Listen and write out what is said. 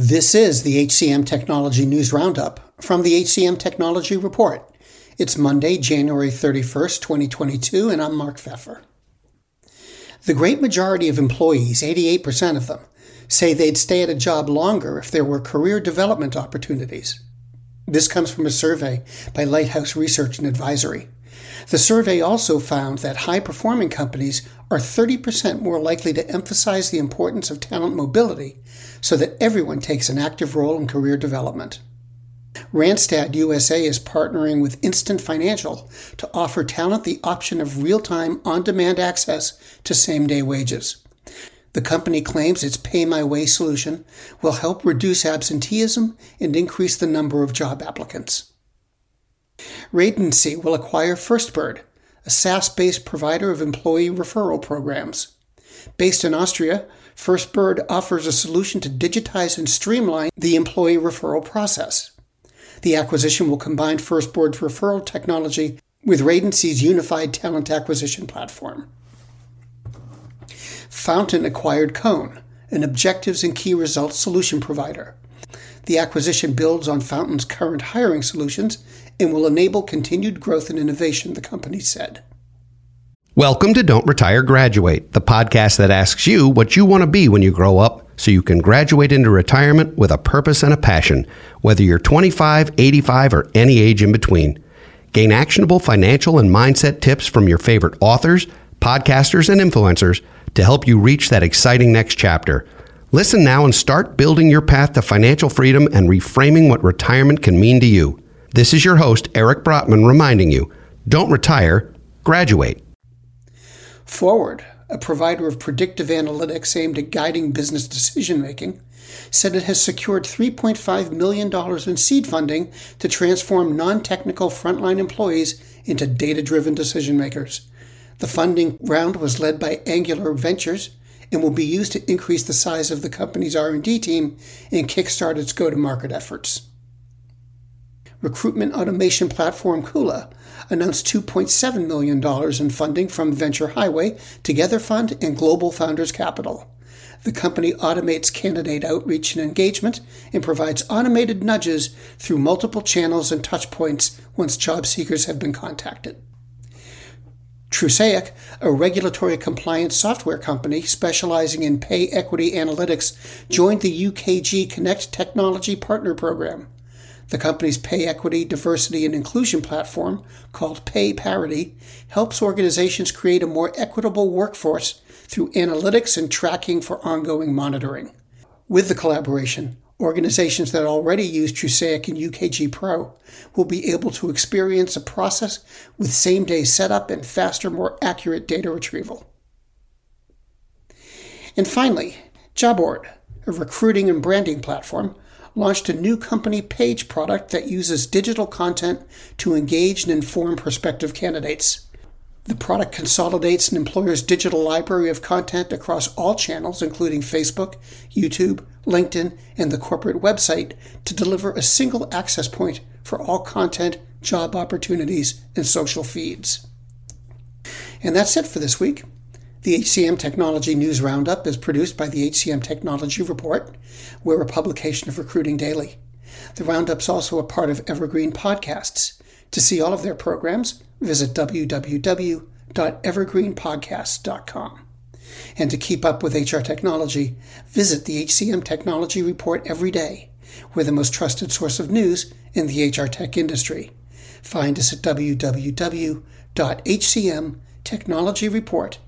This is the HCM Technology News Roundup from the HCM Technology Report. It's Monday, January 31st, 2022, and I'm Mark Feffer. The great majority of employees, 88% of them, say they'd stay at a job longer if there were career development opportunities. This comes from a survey by Lighthouse Research and Advisory. The survey also found that high performing companies are 30% more likely to emphasize the importance of talent mobility so that everyone takes an active role in career development. Randstad USA is partnering with Instant Financial to offer talent the option of real time, on demand access to same day wages. The company claims its Pay My Way solution will help reduce absenteeism and increase the number of job applicants. Radancy will acquire Firstbird, a SaaS based provider of employee referral programs. Based in Austria, Firstbird offers a solution to digitize and streamline the employee referral process. The acquisition will combine Firstbird's referral technology with Radancy's unified talent acquisition platform. Fountain acquired Koan, an objectives and key results solution provider. The acquisition builds on Fountain's current hiring solutions and will enable continued growth and innovation, the company said. Welcome to Don't Retire Graduate, the podcast that asks you what you want to be when you grow up so you can graduate into retirement with a purpose and a passion, whether you're 25, 85, or any age in between. Gain actionable financial and mindset tips from your favorite authors, podcasters, and influencers to help you reach that exciting next chapter. Listen now and start building your path to financial freedom and reframing what retirement can mean to you. This is your host, Eric Brotman, reminding you don't retire, graduate. Forward, a provider of predictive analytics aimed at guiding business decision making, said it has secured $3.5 million in seed funding to transform non technical frontline employees into data driven decision makers. The funding round was led by Angular Ventures and will be used to increase the size of the company's R&D team and kickstart its go-to-market efforts. Recruitment automation platform Kula announced $2.7 million in funding from Venture Highway, Together Fund, and Global Founders Capital. The company automates candidate outreach and engagement and provides automated nudges through multiple channels and touchpoints once job seekers have been contacted. Trusaic, a regulatory compliance software company specializing in pay equity analytics, joined the UKG Connect Technology Partner Program. The company's pay equity, diversity, and inclusion platform, called Pay Parity, helps organizations create a more equitable workforce through analytics and tracking for ongoing monitoring. With the collaboration, organizations that already use Trusaic and UKG Pro will be able to experience a process with same day setup and faster, more accurate data retrieval. And finally, Jobboard, a recruiting and branding platform, launched a new company page product that uses digital content to engage and inform prospective candidates. The product consolidates an employer's digital library of content across all channels, including Facebook, YouTube, LinkedIn, and the corporate website, to deliver a single access point for all content, job opportunities, and social feeds. And that's it for this week. The HCM Technology News Roundup is produced by the HCM Technology Report. We're a publication of Recruiting Daily. The Roundup's also a part of Evergreen Podcasts. To see all of their programs, visit www.evergreenpodcasts.com. And to keep up with HR technology, visit the HCM Technology Report every day. We're the most trusted source of news in the HR tech industry. Find us at www.hcmtechnologyreport.com